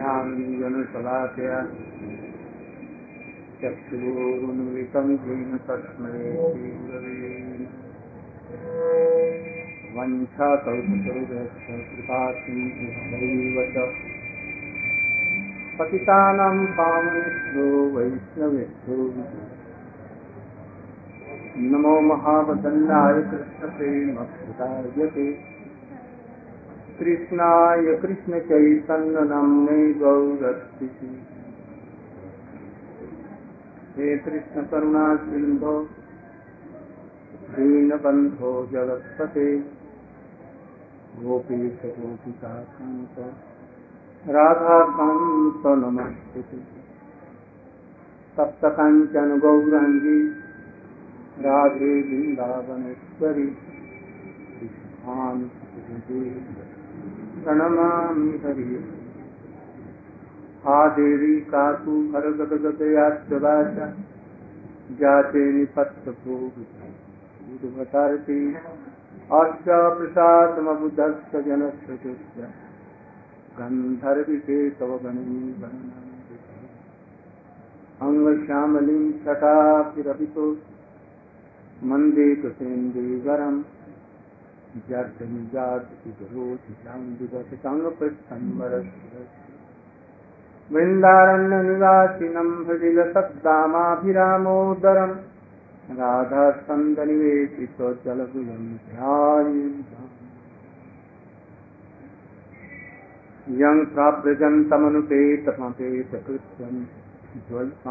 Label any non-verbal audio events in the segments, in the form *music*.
ज्ञानाञ्जनशलाकया चक्षुरुन्मितं येन तस्मै श्रीगुरवे वञ्छाकल्पतरुभ्यश्च च पतितानां पावनेभ्यो वैष्णवेभ्यो नमो महावदन्नाय कृष्णप्रेमभृतायते कृष्णाय कृष्णचैतन्यनाम्ने गौरस्तिः हे कृष्णकरुणा सिन्धो दीनबन्धो जगत्पते, गोपीश गोपिकान्त राधाकान्त नमस्ते। सप्तकाञ्चन गौराङ्गी, राधे वृन्दावनेश्वरी प्रणमामि हरि। हा देवी कातु हरगदगदयाश्च जाते निपत्तभोगभटारति अश्च प्रसादमबुधश्च जनश्रुतिश्च गन्धर्विके तव वृन्दारण्यनिवासिनं हृदिलसद्दामाभिरामोदरम् राधास्कन्दनिवेशितोज्जलभुजं ध्यायम् यं प्राव्रजन्तमनुपेतमपेतकृत्यं ज्वल्पाणिकातरया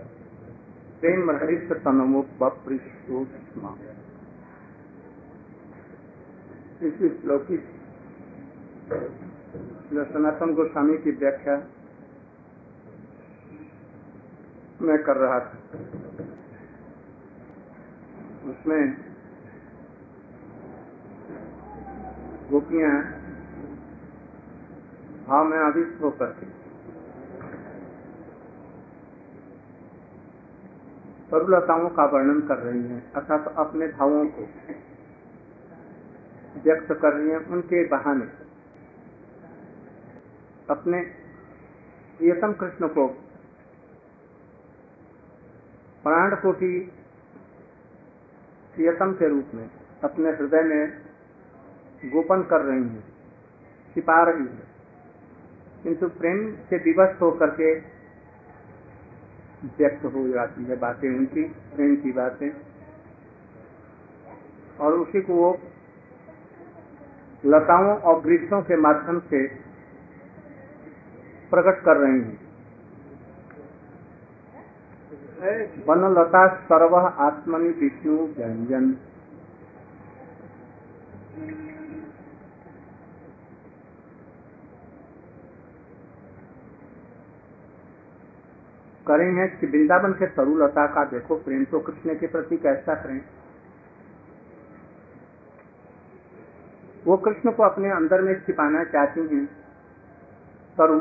प्रेम हरित तनमोपृष्मा इस श्लोक की सनातन गोस्वामी की व्याख्या मैं कर रहा था। उसमें गोपियाँ भाव में आदिष्ट होकर के तरुलताओं का वर्णन कर रही हैं, अर्थात अपने भावों को व्यक्त कर रही हैं उनके बहाने। अपने प्रियतम कृष्ण को प्राण को भी प्रियतम के रूप में अपने हृदय में गोपन कर रही हैं, छिपा रही है। किंतु प्रेम से विवश होकर के व्यक्त हो जाती है बातें, उनकी प्रेम की बातें। और उसी को वो लताओं और वृक्षों के माध्यम से प्रकट कर रही हैं। वन लता सर्व आत्मनि विष्णु व्यंजन करेंगे कि वृंदावन के तरुलता का देखो प्रेम तो कृष्ण के प्रति कैसा प्रेम? वो कृष्ण को अपने अंदर में छिपाना चाहती हैं तरु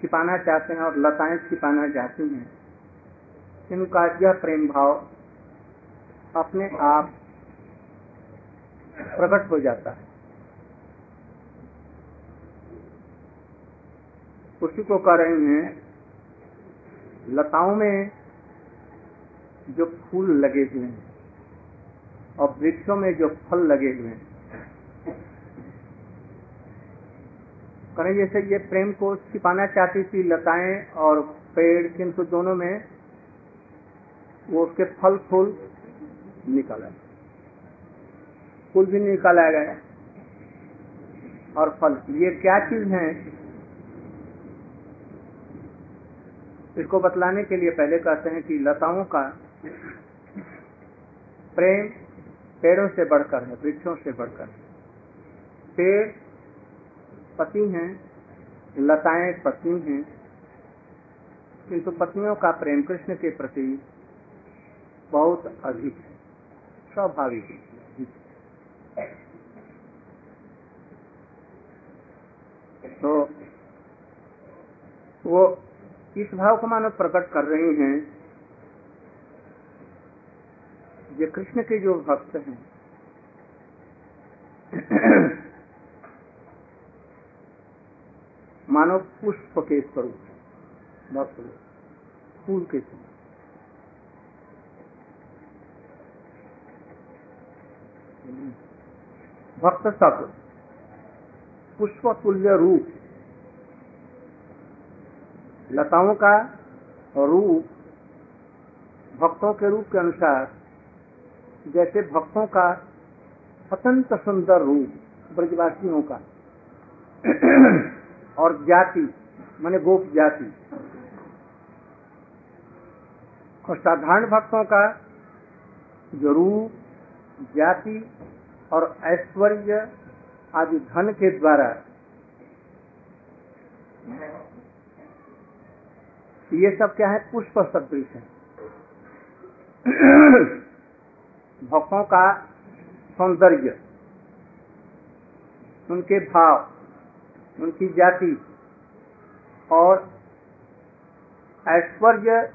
छिपाना चाहते हैं और लताएँ छिपाना चाहती हैं। इनका यह प्रेम भाव अपने आप प्रकट हो जाता है। उसी को कह रहे हैं लताओं में जो फूल लगे हुए हैं और वृक्षों में जो फल लगे हुए हैं। करें जैसे ये प्रेम को छिपाना चाहती थी लताएँ और पेड़, किंतु दोनों में वो उसके फल, फूल निकल फूल भी निकल गए और फल। ये क्या चीज़ है इसको बतलाने के लिए पहले कहते हैं कि लताओं का प्रेम पेड़ों से बढ़कर है, वृक्षों से बढ़कर पेड़ पति हैं, लताएँ पत्नी हैं। किंतु पत्नियों का प्रेम कृष्ण के प्रति बहुत अधिक है, स्वाभाविक तो वो इस भाव को मानव प्रकट कर रहे हैं ये कृष्ण के जो भक्त हैं। *clears throat* मानव पुष्प के स्वरूप, भक्त फूल के स्वरूप। भक्त सब पुष्प तुल्य रूप। लताओं का रूप भक्तों के रूप के अनुसार, जैसे भक्तों का अत्यंत सुंदर रूप ब्रजवासियों का। *clears throat* और जाति, माने गोप जाति। और साधारण भक्तों का जो रूप, जाति और ऐश्वर्य आदि धन के द्वारा ये सब क्या है? पुष्प सदृश है भक्तों का सौंदर्य, उनके भाव, उनकी जाति और ऐश्वर्य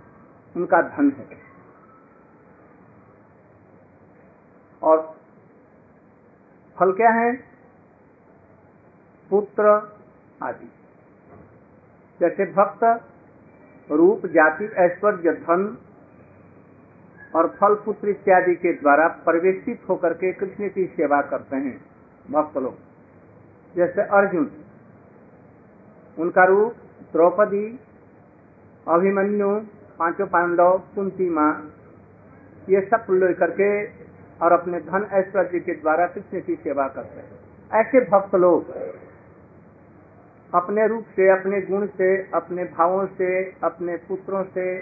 उनका धन है। और फल क्या है? पुत्र आदि। जैसे भक्त रूप, जाति, ऐश्वर्य, धन और फल, पुत्र इत्यादि के द्वारा परिवेशित होकर के कृष्ण की सेवा करते हैं। भक्त लोग। जैसे अर्जुन, उनका रूप द्रौपदी, अभिमन्यु, पाँचों पांडव, कुंती माँ, ये सब लेकर के और अपने धन, ऐश्वर्य के द्वारा कृष्ण की सेवा करते हैं। ऐसे भक्त लोग अपने रूप से, अपने गुण से, अपने भावों से, अपने पुत्रों से,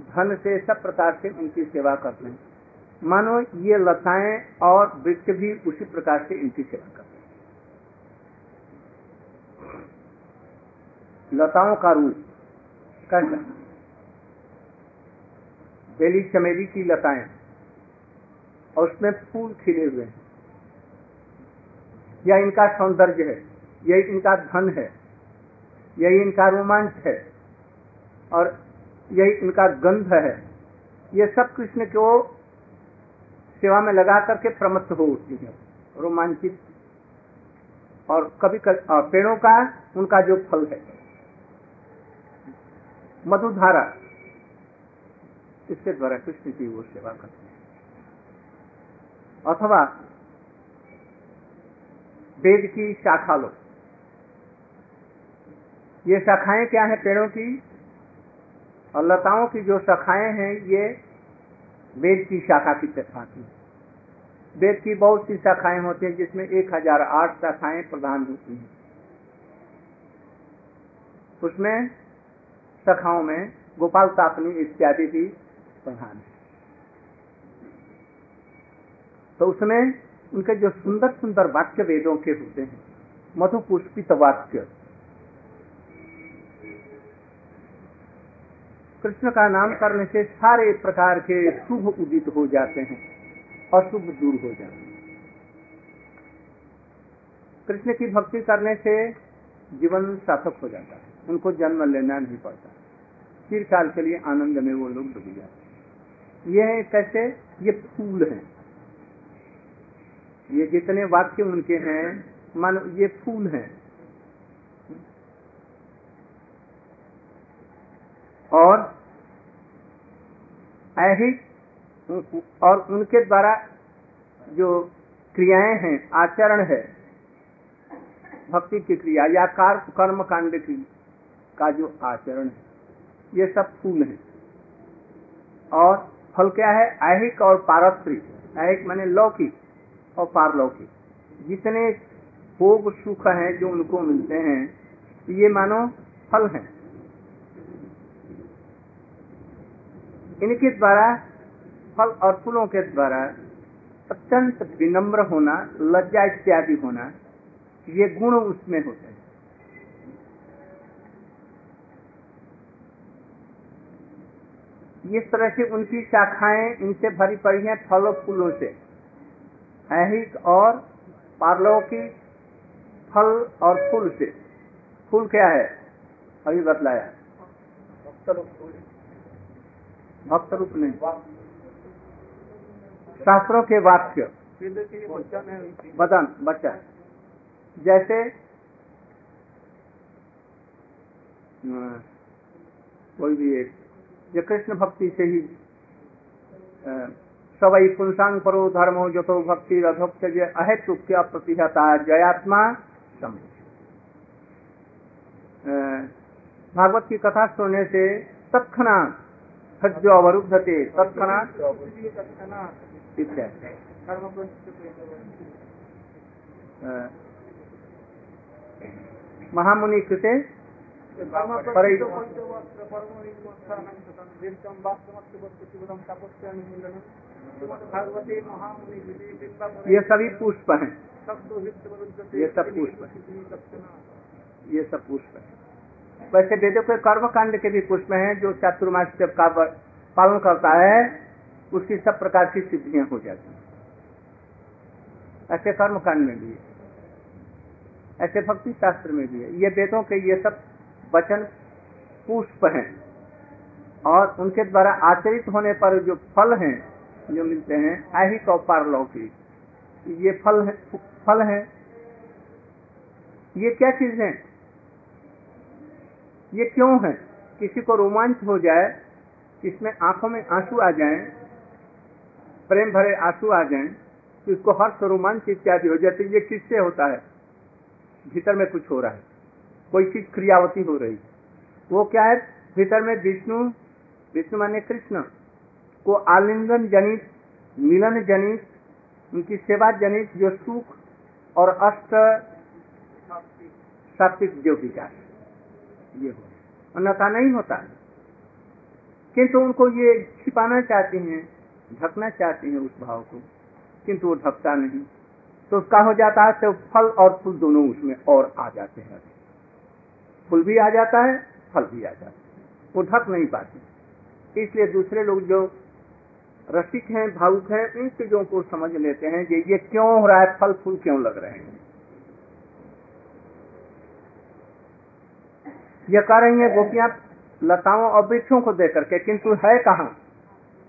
धन से, सब प्रकार से उनकी सेवा करते हैं। मानो ये लताएँ और वृक्ष भी उसी प्रकार से इनकी सेवा करते हैं। लताओं का रूप कैसा बेली चमेली की लताएँ, और उसमें फूल खिले हुए हैं। यह इनका सौंदर्य है। यही इनका धन है, यही इनका रोमांच है, और यही इनका गंध है। ये सब कृष्ण को सेवा में लगा करके प्रमत्त हो उठती है, रोमांचित। और कभी कभी पेड़ों का उनका जो फल है, मधुधारा, इसके द्वारा कृष्ण की वो सेवा करते हैं। अथवा, वेद की शाखा लो। ये शाखाएँ क्या है पेड़ों की? और लताओं की जो शाखाएँ हैं, ये वेद की शाखा की भांति वेद की बहुत सी शाखाएँ होती हैं, जिसमें एक हज़ार आठ शाखाएँ प्रधान होती हैं। उसमें शाखाओं में गोपाल तापनी इत्यादि भी प्रधान है। तो उसमें उनके जो सुंदर सुंदर वाक्य वेदों के होते हैं मधु पुष्पित वाक्य कृष्ण का नाम करने से सारे प्रकार के शुभ उदित हो जाते हैं और शुभ दूर हो जाते हैं। कृष्ण की भक्ति करने से जीवन सार्थक हो जाता है। उनको जन्म लेना नहीं पड़ता। चिरकाल के लिए आनंद में वो लोग डूब जाते ये कैसे? ये फूल हैं। ये जितने वाक्य उनके हैं, मान ये फूल हैं। और ऐहिक और उनके द्वारा जो क्रियाएँ हैं, आचरण है, भक्ति की क्रिया या कार कर्म कांड की, का जो आचरण है, ये सब फूल है। और फल क्या है? ऐहिक और पारस्परिक ऐहिक माने लौकिक और पारलौकिक। जितने भोग सुख हैं जो उनको मिलते हैं, ये मानो फल हैं। इनके द्वारा, फल और फूलों के द्वारा अत्यंत विनम्र होना, लज्जा इत्यादि होना, ये गुण उसमें होते हैं। इस तरह से उनकी शाखाएँ इनसे भरी पड़ी हैं फलों फूलों से। ऐहिक और पारलौकिक फल और फूल से। फूल क्या है? अभी बतलाया। भक्त रूप नहीं। शास्त्रों के वाक्य। बदन बच्चा। जैसे कोई भी एक जो कृष्ण भक्ति से ही सवई पुंसांग परो धर्मो तो भक्ति रधोक्त अहेतु क्या प्रतिहता जयात्मा समझ भागवत की कथा सुनने से तत्क्षणात सज्जो अवरुद्धते तत्क्षणात इत्यादि महामुनि कृते ये सभी पुष्प हैं। ये सब पुष्प है। ये सब पुष्प है। वैसे वेदों के कर्म कांड के भी पुष्प हैं जो चातुर्मास का पालन करता है, उसकी सब प्रकार की सिद्धियाँ हो जाती हैं। ऐसे कर्म कांड में भी है। ऐसे भक्ति शास्त्र में भी है। ये वेदों के ये सब वचन पुष्प हैं। और उनके द्वारा आचरित होने पर जो फल हैं, जो मिलते हैं ऐहिक और पारलौकिक। ये फल है फल है। ये क्या चीज़ है? ये क्यों है? किसी को रोमांच हो जाए इसमें आँखों में आँसू आ जाएँ, प्रेम भरे आँसू आ जाएँ, तो इसको हर्ष रोमांच इत्यादि हो जाते ये किससे होता है? भीतर में कुछ हो रहा है। कोई चीज़ क्रियावती हो रही। वो क्या है? भीतर में विष्णु विष्णु माने कृष्ण को आलिंगन जनित मिलन जनित उनकी सेवा जनित जो सुख और अष्ट सात्विक जो विचार। ये हो। अन्यथा नहीं होता किंतु उनको ये छिपाना चाहते हैं, ढकना चाहते हैं उस भाव को, किंतु वो ढकता नहीं। तो उसका हो जाता है तो फल और फूल दोनों उसमें और आ जाते हैं। फूल भी आ जाता है, फल भी आ जाता है। वो ढक नहीं पाते। इसलिए दूसरे लोग जो रसिक हैं, भावुक हैं, इन चीज़ों को समझ लेते हैं कि ये क्यों हो रहा है, फल फूल क्यों लग रहे हैं। ये कह रही है, गोपियाँ लताओं और वृक्षों को देख करके, किंतु है कहा?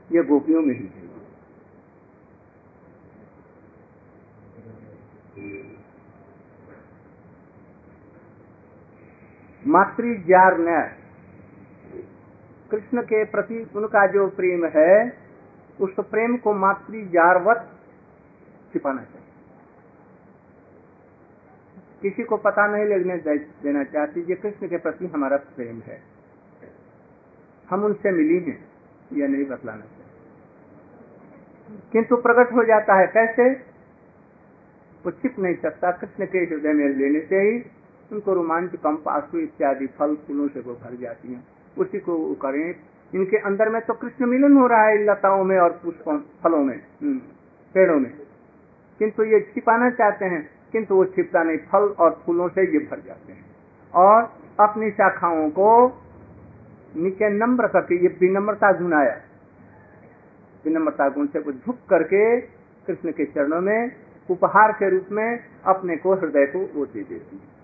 ये गोपियों में ही मातृजार न्याय कृष्ण के प्रति उनका जो प्रेम है, उस प्रेम को मातृजारवत छिपाना चाहिए। किसी को पता नहीं लगने देना चाहती ये कृष्ण के प्रति हमारा प्रेम है। हम उनसे मिली हैं यह नहीं बतलाना चाहिए किंतु प्रकट हो जाता है कैसे? वो छिप नहीं सकता कृष्ण के हृदय में लेने से ही उनको रोमांच कंप आँसू इत्यादि फल फूलों से वो भर जाती हैं। उसी को करें। इनके अंदर में तो कृष्ण मिलन हो रहा है लताओं में और पुष्पों फलों में हम्म, पेड़ों में। किंतु ये छिपाना चाहते हैं किंतु वो छिपता नहीं, फल और फूलों से ये भर जाते हैं। और अपनी शाखाओं को नीचे नम्र करके, ये विनम्रता गुण आया विनम्रता गुण से कुछ झुक करके कृष्ण के चरणों में, उपहार के रूप में अपने को हृदय को वो दे देती है।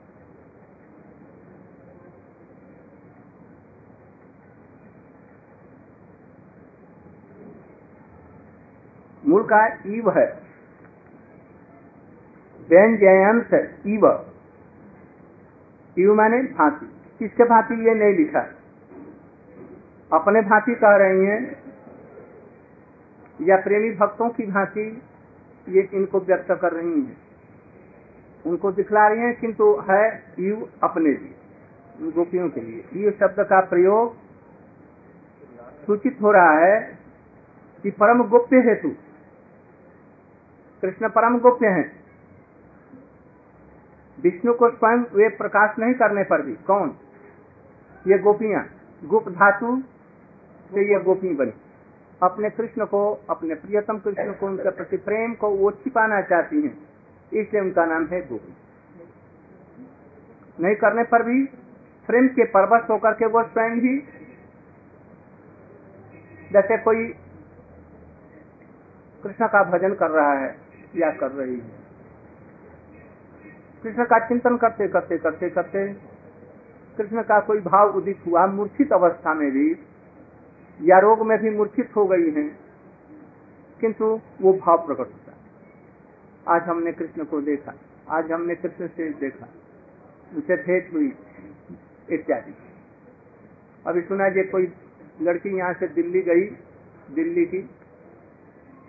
मूल का ईव है। व्यंजयांश ईव ईव माने भांति। किसके भांति ये नहीं लिखा? अपने भांति कह रही हैं, या प्रेमी भक्तों की भांति ये इनको व्यक्त कर रही हैं। उनको दिखला रही हैं, किंतु है यू अपने लिए, गोपियों के लिए। ये शब्द का प्रयोग सूचित हो रहा है कि परम गोप्य हेतु, कृष्ण परम गोप्य हैं। विष्णु को स्वयं वे प्रकाश नहीं करने पर भी। कौन? ये गोपियाँ। गुप्त धातु से ये गोपी बनी। अपने कृष्ण को, अपने प्रियतम कृष्ण को, उनके प्रति प्रेम को वो छिपाना चाहती हैं, इसलिए उनका नाम है गोपी। नहीं करने पर भी प्रेम के परवश होकर के वो स्वयं भी जैसे कोई कृष्ण का भजन कर रहा है, या कर रही है। कृष्ण का चिंतन करते करते करते करते, कृष्ण का कोई भाव उदित हुआ, मूर्छित अवस्था में भी, या रोग में भी मूर्छित हो गई है, किंतु वो भाव प्रकट होता है। आज हमने कृष्ण को देखा, आज हमने कृष्ण से देखा, उसे भेंट हुई, इत्यादि। अभी सुना जे कोई लड़की यहाँ से दिल्ली गई, दिल्ली की,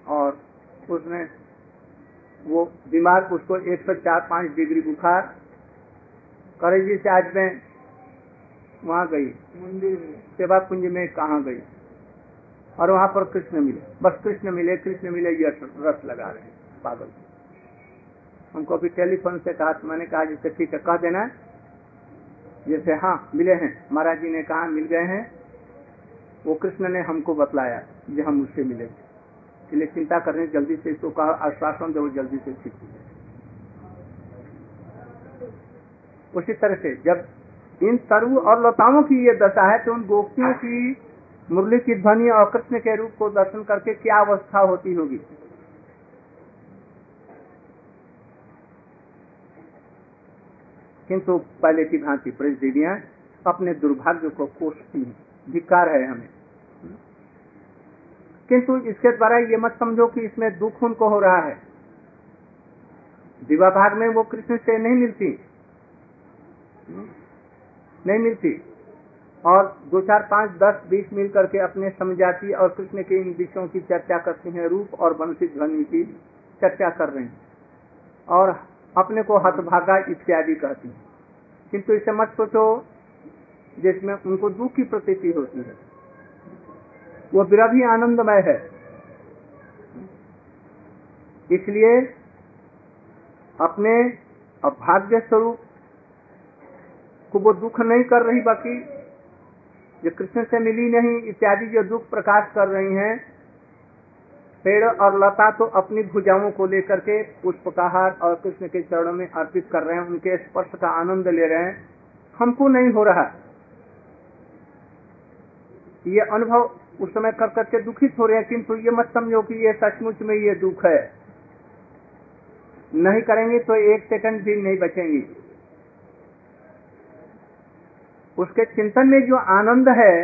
और उसने वो बीमार उसको एक सौ चार पाँच डिग्री बुखार करेजी से आज मैं वहाँ गई। मंदिर में। सेवा कुंज में कहा गई। और वहाँ पर कृष्ण मिले। बस कृष्ण मिले कृष्ण मिले ये रस लगा रहे हैं पागल। हमको अभी टेलीफोन से कहा तो मैंने कहा जैसे ठीक है कह देना। जैसे हाँ मिले हैं। महाराज जी ने कहा मिल गए हैं। वो कृष्ण ने हमको बतलाया जो हम उससे मिले। इसलिए चिंता करने जल्दी से इसको कहा, आश्वासन दो, जल्दी से ठीक उसी तरह से जब इन तरु और लताओं की ये दशा है तो उन गोपियों की मुरली की ध्वनि और कृष्ण के रूप को दर्शन करके क्या अवस्था होती होगी? किंतु पहले की भांति ब्रज देवियाँ, अपने दुर्भाग्य को कोसती हैं धिकार है हमें। किंतु इसके द्वारा ये मत समझो कि इसमें दुख उनको हो रहा है। दिवा भाग में वो कृष्ण से नहीं मिलती। नहीं मिलती। और दो चार पाँच दस बीस मिल करके अपने समझाती और कृष्ण के इन विषयों की चर्चा करती हैं, रूप और वंशी ध्वनि की चर्चा कर रहे हैं। और अपने को हतभागा इत्यादि कहती हैं। किंतु इसे मत सोचो जिसमें उनको दुख की प्रतीति होती है। वो बिरा भी आनंदमय है। इसलिए अपने अभाग्य स्वरूप को वो दुख नहीं कर रही, बाकी जो कृष्ण से मिली नहीं, इत्यादि जो दुख प्रकाश कर रही हैं, पेड़ और लता तो अपनी भुजाओं को लेकर के पुष्प पुष्पकाहार और कृष्ण के चरणों में अर्पित कर रहे हैं, उनके स्पर्श का आनंद ले रहे हैं। हमको नहीं हो रहा। ये अनुभव उस समय कर करके दुखित हो रहे हैं किंतु ये मत समझो कि ये सचमुच में ये दुख है। नहीं करेंगे तो एक सेकंड भी नहीं बचेंगी। उसके चिंतन में जो आनंद है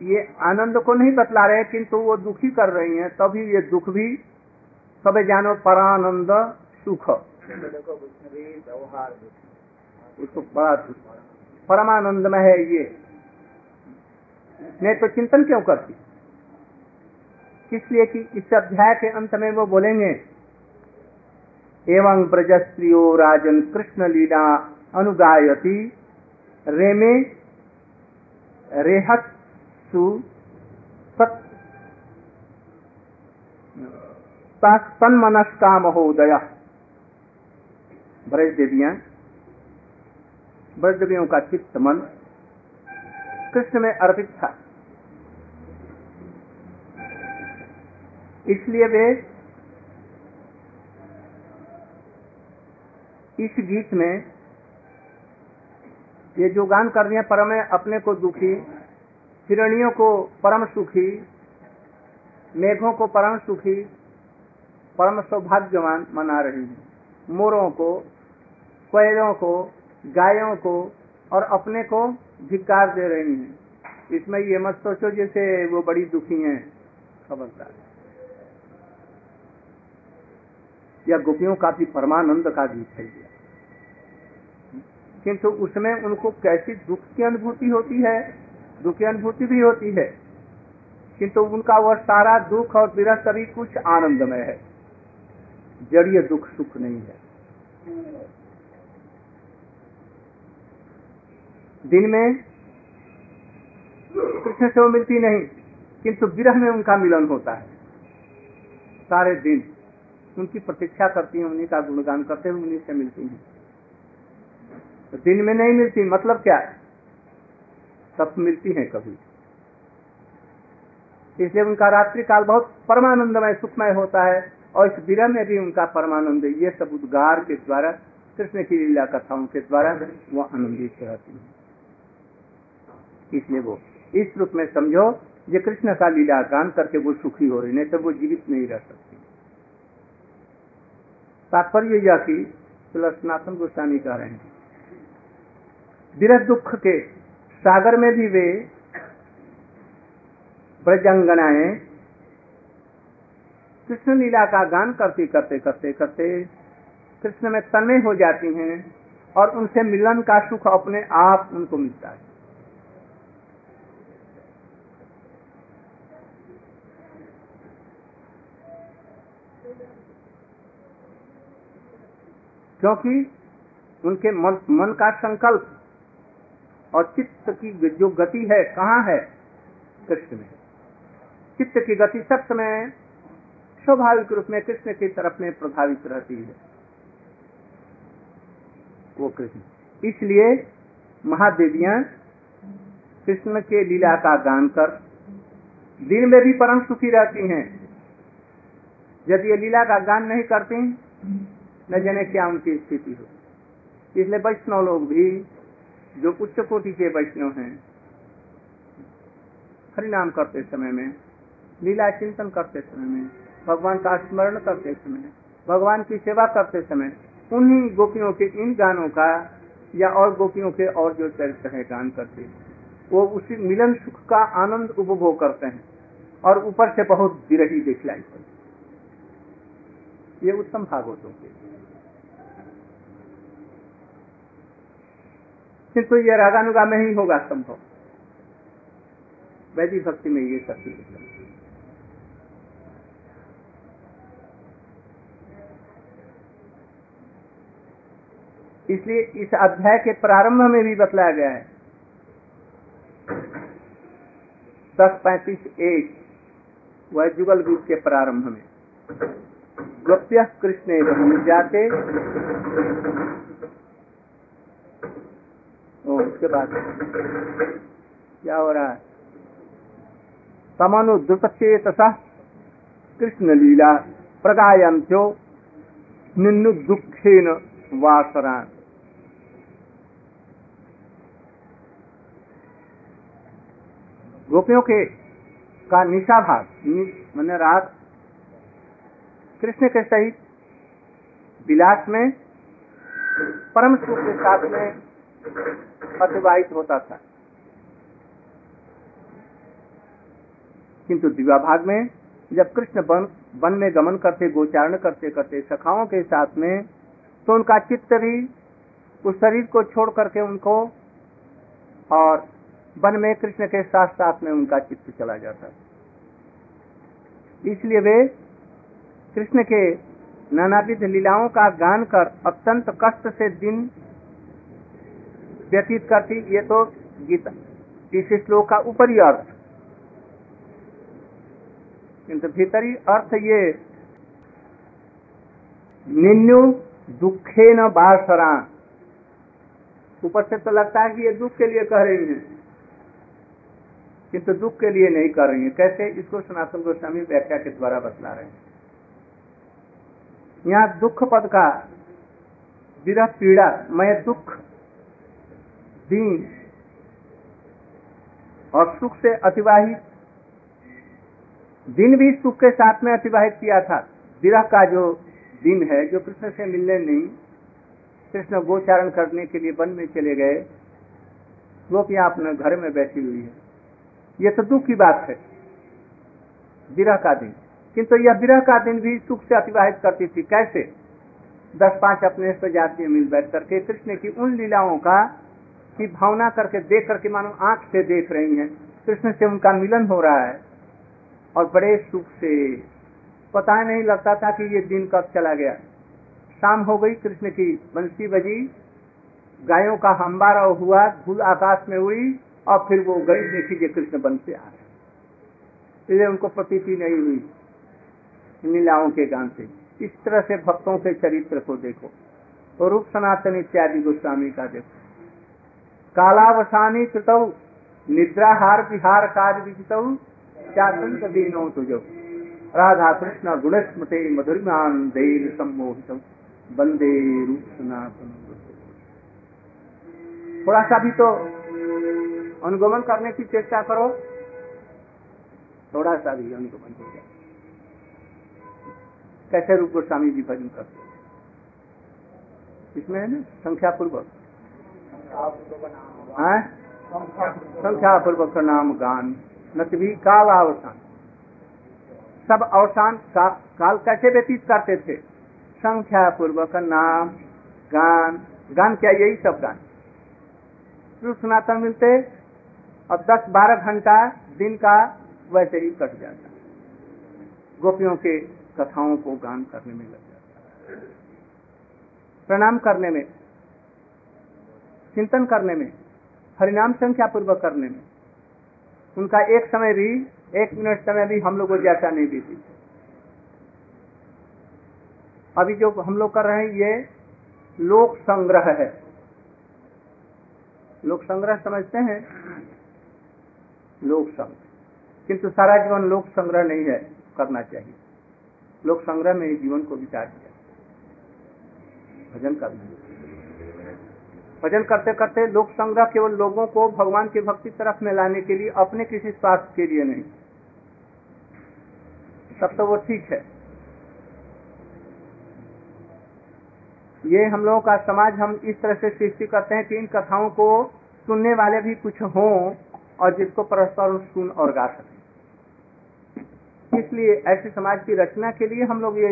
ये आनंद को नहीं बतला रहे किंतु वो दुखी कर रही हैं तभी ये दुख भी सब जानो परानंद सुख। उसको बड़ा परमानंद में है ये। नहीं तो चिंतन क्यों करती? इसलिए कि इस अध्याय के अंत में वो बोलेंगे, एवं ब्रजस्त्रियो राजन कृष्ण लीला अनुगायती रेमे रेहत्सु तन्मनस्का महोदय ब्रज देवियाँ ब्रज देवियों का चित्त मन कृष्ण में अर्पित था। इसलिए वे इस गीत में ये जो गान कर रही है, परम अपने को दुखी, हिरणियों को परम सुखी, मेघों को परम सुखी, परम सौभाग्यवान मना रही है। मोरों को, कोयलों को, गायों को और अपने को धिकार दे रही हैं। इसमें ये मत सोचो जैसे वो बड़ी दुखी हैं। खबरदार। या गोपियों का भी परमानंद का गीत है किंतु उसमें उनको कैसी दुख की अनुभूति होती है? दुख की अनुभूति भी होती है। किंतु उनका वह सारा दुख और विरह सभी कुछ आनंदमय है। जड़ीय दुख सुख नहीं है। दिन में कृष्ण से वो मिलती नहीं, किंतु विरह में उनका मिलन होता है। सारे दिन उनकी प्रतीक्षा करती हैं, उन्हीं का गुणगान करते हुए उन्हीं से मिलती हैं। तो दिन में नहीं मिलती मतलब क्या? सब मिलती हैं कभी। इसलिए उनका रात्रि काल बहुत परमानंदमय, सुखमय होता है, और इस विरह में भी उनका परमानंद, ये सब उद्गार के द्वारा, कृष्ण की लीला कथाओं के द्वारा वो आनंदित रहती है। इसलिए वो। इस रूप में समझो, ये कृष्ण का लीला गान करके वो सुखी हो रही नहीं तो वो जीवित नहीं रह सकती। तात्पर्य यह कि सनातन गोस्वामी कह रहे हैं विरह दुख के सागर में भी वे ब्रजंगनाएँ कृष्ण लीला का गान करते करते करते करते कृष्ण में तन्मय हो जाती हैं और उनसे मिलन का सुख अपने आप उनको मिलता है। क्योंकि उनके मन, मन का संकल्प और चित्त की जो गति है कहाँ है? कृष्ण में। चित्त की गति सब समय स्वाभाविक रूप में कृष्ण की तरफ़ में प्रभावित रहती है। वो कृष्ण। इसलिए महादेवियाँ कृष्ण के लीला का गान कर दिन में भी परम सुखी रहती हैं। यदि ये लीला का गान नहीं करती न जाने क्या उनकी स्थिति हो। इसलिए वैष्णव लोग भी, जो उच्च कोटि के वैष्णव हैं, हरिनाम करते समय में, लीला चिंतन करते समय में, भगवान का स्मरण करते समय, भगवान की सेवा करते समय, उन्हीं गोपियों के, इन गानों का, या और गोपियों के और जो चरित्र है, गान करते वो उसी मिलन सुख का आनंद उपभोग करते हैं और ऊपर से बहुत विरही दिखलाई। ये उत्तम भागवतों के। किंतु ये रागानुगा में ही होगा संभव। वैदिक भक्ति में ये शक्ति इसलिए इस अध्याय के प्रारंभ में भी बतलाया गया है। दस पैंतीस एक वह जुगल गीत के प्रारंभ में। गोप्य कृष्ण जाते बाद क्या हो रहा है? समानु द्रुतचेत कृष्ण लीला प्रगायंत्यो निन्नु दुखेन वासरा गोपियों के का निशा भाग मैंने रात कृष्ण के सहित विलास में, परम सुख के साथ में अतिवाहित होता था। किंतु दिव्या भाग में जब कृष्ण वन वन में गमन करते, गोचारण करते करते सखाओं के साथ में तो उनका चित्त भी उस शरीर को छोड़ करके उनको और वन में कृष्ण के साथ साथ में उनका चित्त चला जाता। इसलिए वे कृष्ण के नानाविध लीलाओं का गान कर अत्यंत कष्ट से दिन व्यतीत करती, ये तो गीता इस श्लोक का ऊपरी अर्थ। किंतु भीतरी अर्थ ये निन्यु दुखे न बासरा। ऊपर से तो लगता है कि ये दुख के लिए कह रही है। किंतु दुख के लिए नहीं कर रही है। कैसे? इसको सनातन गोस्वामी व्याख्या के द्वारा बतला रहे हैं। यहाँ दुख पद का, विरह पीड़ा, मैं दुख दीन और सुख से अतिवाहित, दिन भी सुख के साथ में अतिवाहित किया था। विरह का जो दिन है, जो कृष्ण से मिलने नहीं, कृष्ण गोचारण करने के लिए वन में चले गए गोपियाँ अपने घर में बैठी हुई है। ये तो दुख की बात है, विरह का दिन। किंतु यह विरह का दिन भी सुख से अतिवाहित करती थी। कैसे? दस पाँच अपने जातीय मिल बैठ करके कृष्ण की उन लीलाओं का की भावना करके देख करके मानो आँख से देख रही हैं। कृष्ण से उनका मिलन हो रहा है और बड़े सुख से। पता नहीं लगता था कि ये दिन कब चला गया। शाम हो गई, कृष्ण की बंसी बजी, गायों का हम्बारा हुआ, धूल आकाश में उड़ी और फिर वो गई देखी कि कृष्ण बन से आ रहे इसलिए उनको प्रतीति नहीं हुई लीलाओं के गान से। इस तरह से भक्तों के चरित्र को देखो। और रूप सनातन इत्यादि गोस्वामी का देखो। कालावसानी कृत निद्राहार विहार कार्य विजित चातंक दीनो तुझो राधा कृष्ण गुण स्मृति मधुरमान देर सम्मोहित। बंदे रूप सनातन थोड़ा सा भी तो अनुगमन करने की चेष्टा करो। थोड़ा सा भी अनुगमन हो जाए। कैसे रूप गोस्वामी जी भजन करते इसमें है ना संख्या पूर्वक? संख्या पूर्वक नाम गान। नकवी काल अवसान। सब अवसान का, काल कैसे व्यतीत करते थे? संख्या पूर्वक नाम गान। गान क्या यही सब गान? सनातन मिलते और दस बारह घंटा दिन का वैसे ही कट जाता। गोपियों के कथाओं को गान करने में लग जाता। प्रणाम करने में चिंतन करने में, हरिनाम संख्या पूर्वक करने में। उनका एक समय भी, एक मिनट समय भी हम लोग को जैसा नहीं देती। अभी जो हम लोग कर रहे हैं, ये लोक संग्रह है। लोक संग्रह समझते हैं? लोक संग्रह। किंतु सारा जीवन लोक संग्रह नहीं है, करना चाहिए। लोक संग्रह में ही जीवन को विचार किया। भजन करना भजन करते करते लोक संग्रह केवल लोगों को भगवान की भक्ति तरफ़ में लाने के लिए अपने किसी स्वार्थ के लिए नहीं। तब तो वो ठीक है। ये हम लोगों का समाज हम इस तरह से सृष्टि करते हैं कि इन कथाओं को सुनने वाले भी कुछ हों और जिसको परस्पर सुन और गा सकें। इसलिए ऐसे समाज की रचना के लिए हम लोग ये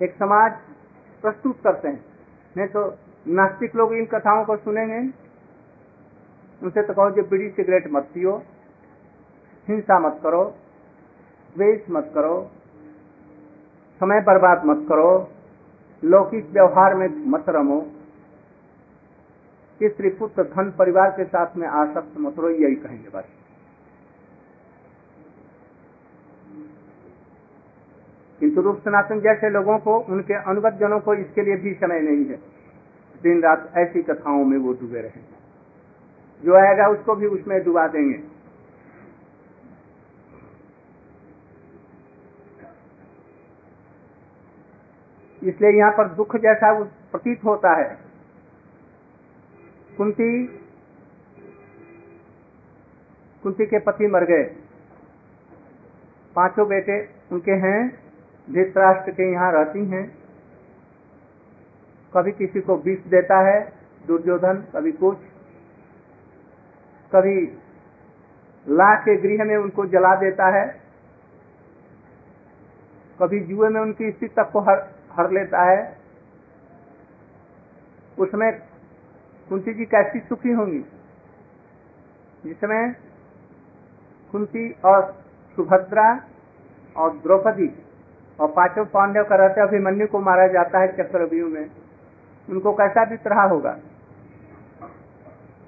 एक समाज प्रस्तुत करते हैं। नहीं तो नास्तिक लोग इन कथाओं को सुनेंगे। उनसे तो कहो, जो बीड़ी सिगरेट मत पियो, हिंसा मत करो, द्वेष मत करो, समय बर्बाद मत करो, लौकिक व्यवहार में मत रमो। स्त्री पुत्र धन परिवार के साथ में आसक्त मत रहो, यही कहेंगे बस। किंतु रूप सनातन जैसे लोगों को, उनके अनुगत जनों को इसके लिए भी समय नहीं है। दिन रात ऐसी कथाओं में वो डूबे रहेंगे जो आएगा उसको भी उसमें डुबा देंगे। इसलिए यहाँ पर दुख जैसा प्रतीत होता है। कुंती कुंती के पति मर गए। पाँचों बेटे उनके हैं, धृतराष्ट्र के यहाँ रहती हैं। कभी किसी को विष देता है, दुर्योधन कभी कुछ। कभी ला के गृह में उनको जला देता है, कभी जुए में उनकी स्थिति तक को हर हर लेता है। उसमें कुंती जी कैसी सुखी होंगी, जिसमें कुंती और सुभद्रा और द्रौपदी और पाँचों पांडव का रहते अभिमन्यु को मारा जाता है चक्रव्यूह में। उनको कैसा भी तरह होगा।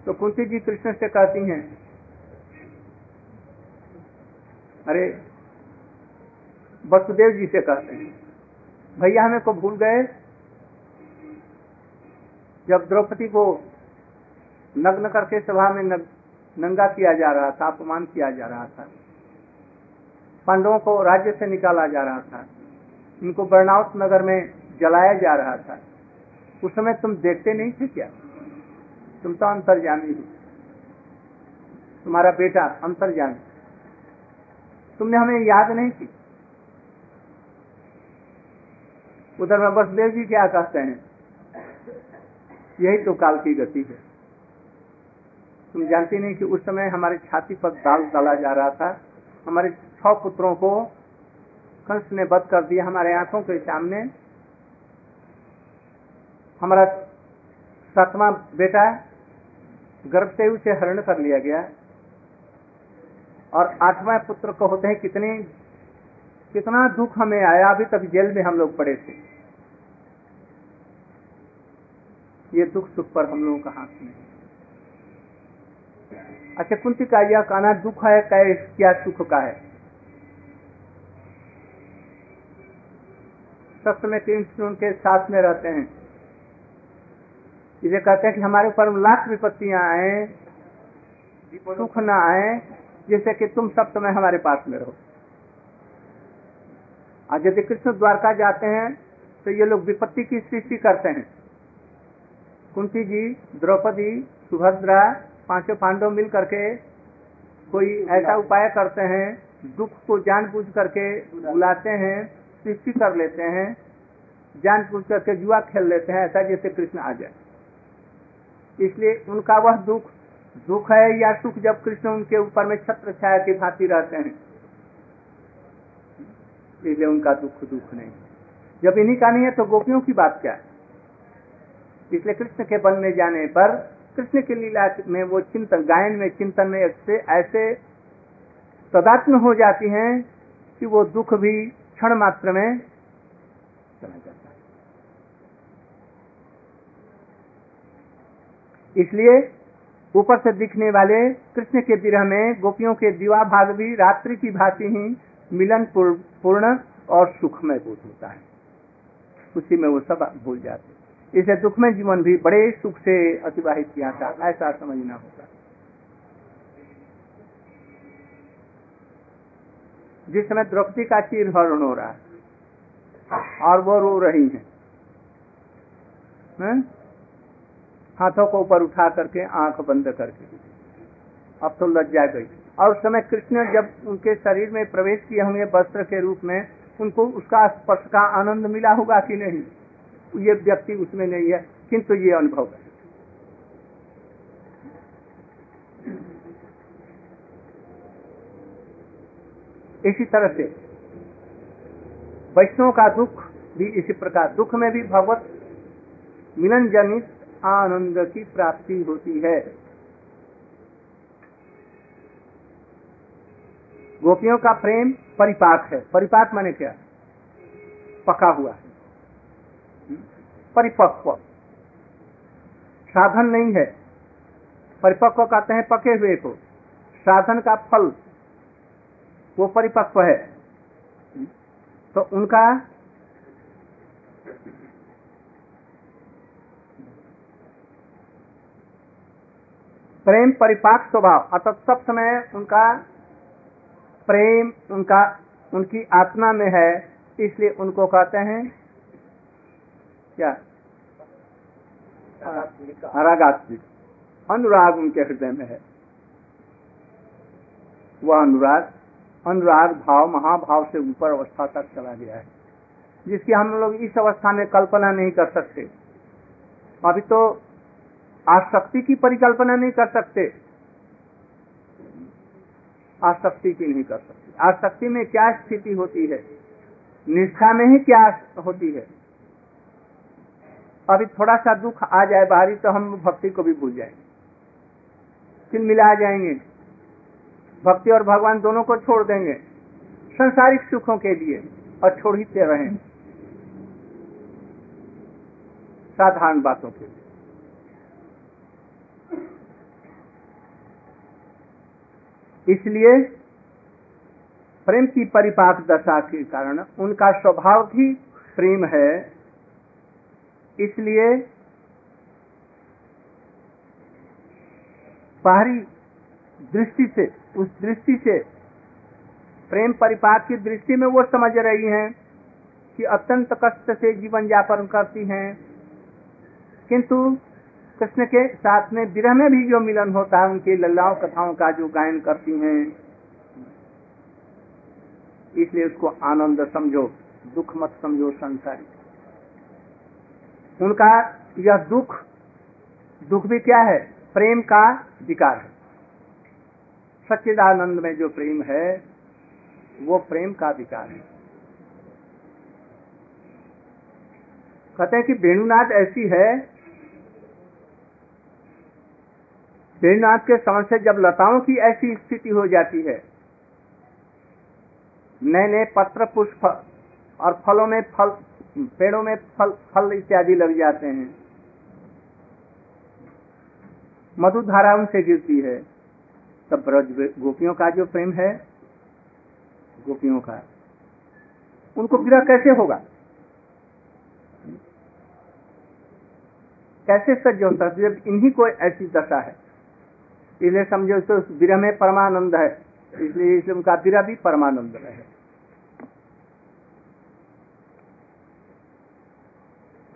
तो कुंती जी कृष्ण से कहती हैं अरे वसुदेव जी से कहते हैं भैया हमें को भूल गए? जब द्रौपदी को नग्न करके सभा में नग, नंगा किया जा रहा था अपमान किया जा रहा था पांडवों को राज्य से निकाला जा रहा था उनको बर्नाउट नगर में जलाया जा रहा था उस समय तुम देखते नहीं थे क्या? तुम तो अंतर्जामी हो। तुम्हारा बेटा अंतर अंतर्जामी तुमने हमें याद नहीं की? उधर में बसदेव जी क्या कहते हैं। यही तो काल की गति है। तुम जानती नहीं कि उस समय हमारे छाती पर दाल डाला जा रहा था। हमारे छह पुत्रों को कंस ने बद कर दिया। हमारे आँखों के सामने हमारा सातवां बेटा गर्भ से उसे हरण कर लिया गया। और आठवां पुत्र को होते हैं कितने? कितना दुख हमें आया, अभी तक जेल में हम लोग पड़े थे। ये दुख सुख पर हम लोगों का हाथ में अच्छा कुंती का यह कहना, दुख है क्या क्या सुख का है? सत्य में तीन उनके साथ में रहते हैं। इसे कहते हैं कि हमारे ऊपर लाख विपत्तियाँ आए, सुख न आए जैसे कि तुम सब समय हमारे पास में रहो। आज यदि कृष्ण द्वारका जाते हैं तो ये लोग विपत्ति की सृष्टि करते हैं। कुंती जी, द्रौपदी, सुभद्रा, पाँचों पांडव मिल करके कोई ऐसा उपाय करते हैं, दुख को जानबूझ करके बुलाते हैं, सृष्टि कर लेते हैं, जानबूझ करके जुआ खेल लेते हैं, ऐसा जैसे कृष्ण आ जाए। इसलिए उनका वह दुख दुख है या सुख जब कृष्ण उनके ऊपर में छत्र छाया की भांति रहते हैं। इसलिए उनका दुख दुख नहीं। जब इन्हीं का नहीं है तो गोपियों की बात क्या है? इसलिए कृष्ण के बनने जाने पर कृष्ण की लीला में वो चिंतन, गायन में चिंतन में ऐसे ऐसे तदात्म हो जाती हैं कि वो दुख भी क्षण मात्र में चला जाता है इसलिए ऊपर से दिखने वाले कृष्ण के विरह में गोपियों के दिवा भाग भी रात्रि की भांति ही मिलन पूर्ण और सुखमय बोध होता है। उसी में वो सब भूल जाते इसे दुखमय जीवन भी बड़े सुख से अतिवाहित किया था। ऐसा समझना होगा जिस समय द्रौपदी का चीर हरण हो रहा है, और वो रो रही हैं, है? हाथों को ऊपर उठा करके, आँख बंद करके। अब तो लज्जा गई। और समय कृष्ण जब उनके शरीर में प्रवेश किए होंगे वस्त्र के रूप में, उनको उसका स्पर्श का आनंद मिला होगा कि नहीं? ये व्यक्ति उसमें नहीं है, किंतु ये अनुभव है। इसी तरह से वैष्णव का दुख भी इसी प्रकार। दुख में भी भगवत मिलन जनित आनंद की प्राप्ति होती है। गोपियों का प्रेम परिपाक है। परिपाक माने क्या? पका हुआ है। परिपक्व। साधन नहीं है। परिपक्व कहते हैं पके हुए को। साधन का फल, वो परिपक्व है। तो उनका प्रेम परिपाक स्वभाव अतः सब समय उनका प्रेम उनका उनकी आत्मा में है इसलिए उनको कहते हैं क्या? रागात्मिक अनुराग उनके हृदय में है। वह अनुराग अनुराग भाव महाभाव से ऊपर अवस्था तक चला गया है जिसकी हम लोग इस अवस्था में कल्पना नहीं कर सकते। अभी तो आसक्ति की परिकल्पना नहीं कर सकते। आसक्ति की नहीं कर सकते। आसक्ति में क्या स्थिति होती है? निष्ठा में ही क्या होती है? अभी थोड़ा सा दुख आ जाए बाहरी तो हम भक्ति को भी भूल जाएँगे। फिर मिला जाएँगे। भक्ति और भगवान दोनों को छोड़ देंगे। संसारिक सुखों के लिए और छोड़ ही रहे। साधारण बातों के लिए। इसलिए प्रेम की परिपाक दशा के कारण उनका स्वभाव भी प्रेम है। इसलिए बाहरी दृष्टि से, उस दृष्टि से, प्रेम परिपाक की दृष्टि में वो समझ रही हैं कि अत्यंत कष्ट से जीवन यापन करती हैं। किंतु कृष्ण के साथ में विरह में भी जो मिलन होता है, उनकी लल्लाओं कथाओं का जो गायन करती हैं, इसलिए उसको आनंद समझो, दुख मत समझो संसारी उनका यह दुख दुख भी क्या है? प्रेम का विकार है। सच्चिदानंद में जो प्रेम है, वो प्रेम का विकार है। कहते हैं कि वेणुनाथ ऐसी है वेणुनाथ के समझ से जब लताओं की ऐसी स्थिति हो जाती है नए नए पत्र, पुष्प और फलों में फल, पेड़ों में फल फल इत्यादि लग जाते हैं। मधु धारा उनसे गिरती है। तब ब्रज गोपियों का जो प्रेम है, गोपियों का, उनको विरह कैसे होगा? कैसे सज्ज होता जब इन्हीं को ऐसी दशा है इसलिए समझो तो विरह में परमानंद है। इसलिए इस उनका विरह भी परमानंद रहे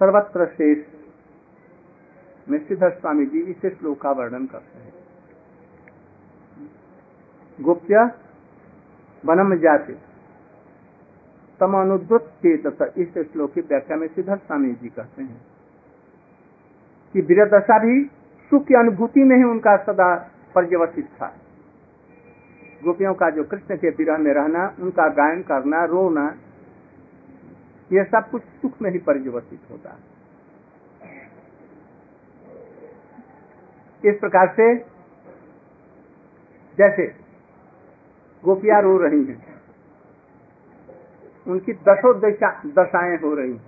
सर्वत्र श्रेष्ठ में श्रीधर स्वामी जी इस श्लोक का वर्णन करते हैं। गुप्य वनम जाते। तम अनुद्वत चेत इस श्लोक की व्याख्या में श्रीधर स्वामी जी कहते हैं कि वीरदशा भी सुख की अनुभूति में ही उनका सदा पर्यवसित था। गोपियों का जो कृष्ण के विरह में रहना, उनका गायन करना, रोना, यह सब कुछ सुख में ही पर्यवसित होता। इस प्रकार से जैसे गोपियाँ रो रही हैं, उनकी दसों दशा दशाएँ हो रही हैं,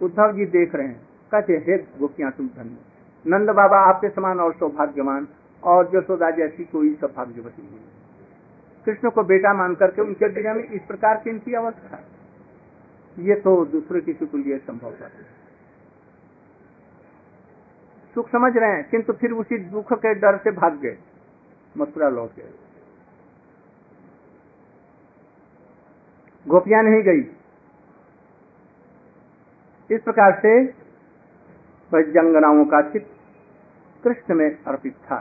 उद्धव जी देख रहे हैं, कहते हे गोपियाँ, तुम धन्य नंद बाबा आपके समान और सौभाग्यवान और यशोदा जैसी कोई सौभाग्यवती नहीं कृष्ण को बेटा मान करके उनके दिनों में इस प्रकार की इनकी अवस्था ये तो दूसरे किसी को लिए संभव है सुख समझ रहे हैं, किंतु फिर उसी दुख के डर से भाग गए। मथुरा लौट गए। गोपियाँ नहीं गई। इस प्रकार से जंगनाओं का चित्त कृष्ण में अर्पित था।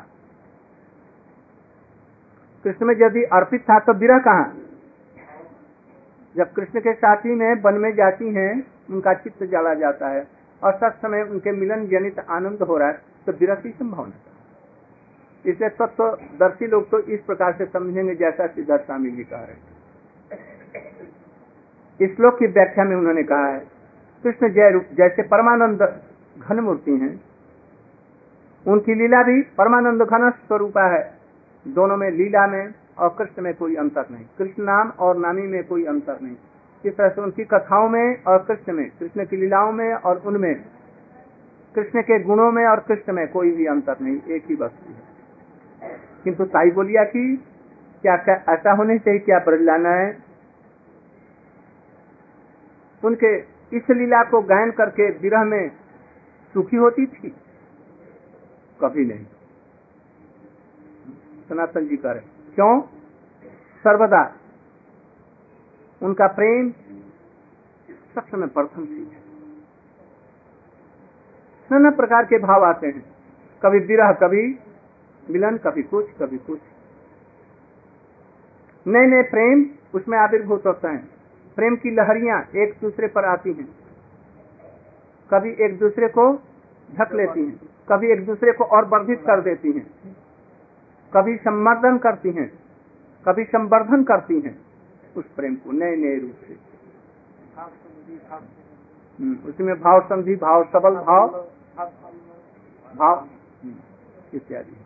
कृष्ण में यदि अर्पित था तो विरह कहा? जब कृष्ण के साथी में वन में जाती हैं, उनका चित्त जला जाता है और सच समय उनके मिलन जनित आनंद हो रहा है तो विरह की संभावना इसलिए तत्वदर्शी लोग तो इस प्रकार से समझेंगे जैसा सिद्धार्थ स्वामी जी कहा है। इस श्लोक की व्याख्या में उन्होंने कहा है, कृष्ण जय रूप, जैसे परमानंद घन मूर्ति हैं, उनकी लीला भी परमानंद घन स्वरूपा है। दोनों में लीला में और कृष्ण में कोई अंतर नहीं। कृष्ण नाम और नामी में कोई अंतर नहीं। इस तरह से उनकी कथाओं में और कृष्ण में कृष्ण की लीलाओं में और उनमें कृष्ण के गुणों में और कृष्ण में कोई भी अंतर नहीं एक ही वस्तु है। किंतु ताई बोलिया की क्या, क्या ऐसा होने चाहिए क्या बदलाना है? उनके इस लीला को गायन करके विरह में सुखी होती थी? कभी नहीं। सनातन जी कह रहे क्यों? सर्वदा उनका प्रेम सब समय प्रथम चीज़ है। नाना प्रकार के भाव आते हैं। कभी विरह, कभी मिलन, कभी कुछ कभी कुछ। नए नए प्रेम उसमें आविर्भूत होते हैं। प्रेम की लहरियाँ एक दूसरे पर आती हैं। कभी एक दूसरे को ढक लेती हैं। कभी एक दूसरे को और वर्धित कर देती हैं। कभी संवर्धन करती हैं कभी संवर्धन करती हैं उस प्रेम को नए नए रूप से। हम्म, उसमें भाव संधि भाव सबल भाव भाव हम्म, इत्यादि।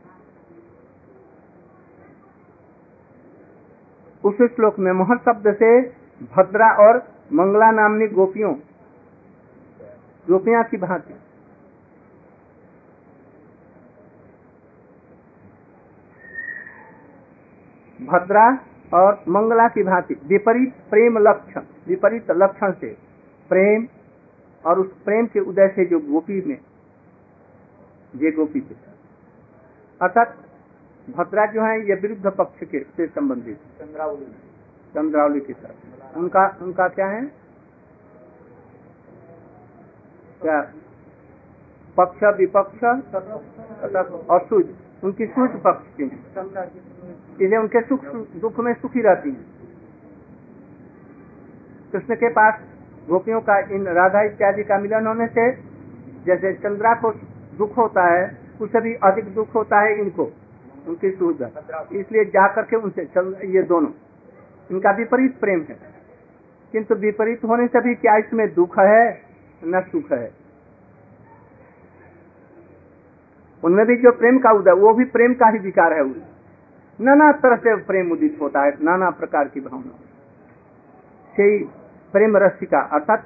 उस श्लोक में मोहन शब्द से भद्रा और मंगला नामनी गोपियों गोपियाँ की भांति। भद्रा और मंगला की भांति विपरीत प्रेम लक्षण विपरीत लक्षण से प्रेम और उस प्रेम के उदय से जो गोपी में ये गोपी के अर्थात भद्रा जो है ये विरुद्ध पक्ष के से संबंधित। चंद्रावली। चंद्रावली के साथ। उनका उनका क्या है? क्या? पक्ष विपक्ष और सूझ उनकी सूझ पक्ष की इसलिए उनके सुख, दुख में सुखी रहती हैं। कृष्ण के पास गोपियों का, इन राधा इत्यादि का मिलन होने से जैसे चंद्रा को दुख होता है उससे भी अधिक दुख होता है इनको, उनकी सुविधा। इसलिए जा करके उनसे ये दोनों, इनका विपरीत प्रेम है। किंतु विपरीत होने से भी क्या इसमें दुख है, न सुख है। उनमें भी जो प्रेम का उदय, वो भी प्रेम का ही विकार है नाना तरह से प्रेम उदित होता है, नाना प्रकार की भावना। से प्रेम रसिका अर्थात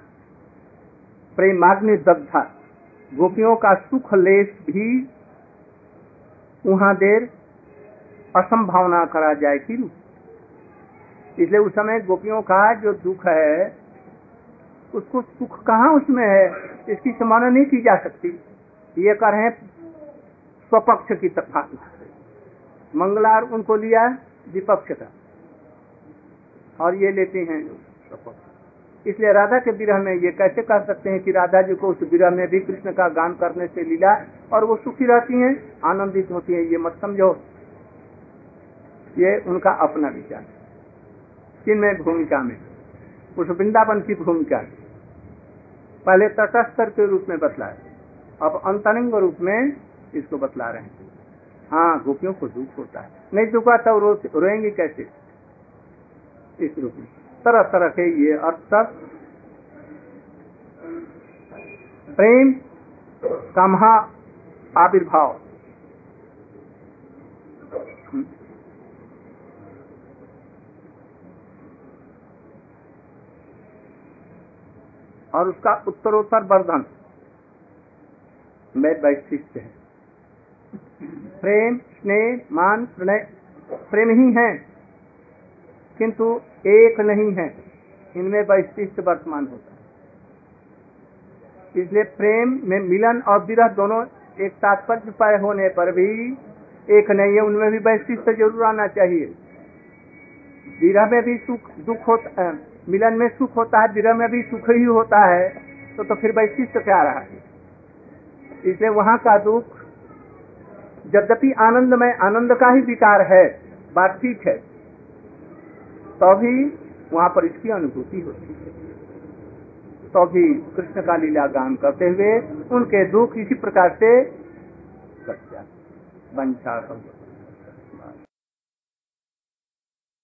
प्रेमाग्नि दग्धा गोपियों का सुख लेस भी वहाँ देर असंभावना करा जाए कि इसलिए उस समय गोपियों का जो दुख है, उसको सुख कहाँ उसमें है, इसकी संभावना नहीं की जा सकती। ये कर रहे स्वपक्ष की तफा मंगलार उनको लिया विपक्ष का। और ये लेते हैं इसलिए राधा के विरह में ये कैसे कह सकते हैं कि राधा जी को उस विरह में भी कृष्ण का गान करने से लीला और वो सुखी रहती हैं, आनंदित होती हैं, ये मत समझो। ये उनका अपना विचार किन में भूमिका में। उस वृंदावन की भूमिका पहले तटस्थ के रूप में बतलाए। अब अंतरंग रूप में इसको बतला रहे हैं। हाँ गोपियों को दुख होता है। नहीं दुख आता रो, रोएँगे कैसे? इस रूप में। तरह तरह के ये अर्थ सब। प्रेम का महा आविर्भाव और उसका उत्तरोत्तर वर्धन। में वैशिष्ट है। प्रेम, स्नेह, मान, प्रणय, प्रेम ही है, किंतु एक नहीं है। इनमें वैशिष्ट वर्तमान होता है। इसलिए प्रेम में मिलन और विरह दोनों एक तात्पर्य पाए होने पर भी एक नहीं है, उनमें भी वैशिष्ट ज़रूर आना चाहिए। विरह में भी सुख, दुख होता है मिलन में सुख होता है, विरह में भी सुख ही होता है तो तो फिर वैशिष्ट क्या रहा? है इसलिए वहाँ का दुख यद्यपि आनंद में आनंद का ही विकार है, बात ठीक है। तभी तो वहाँ पर इसकी अनुभूति होती है। तो भी कृष्ण का लीला गान करते हुए उनके दुख इसी प्रकार से कट जाते वंशा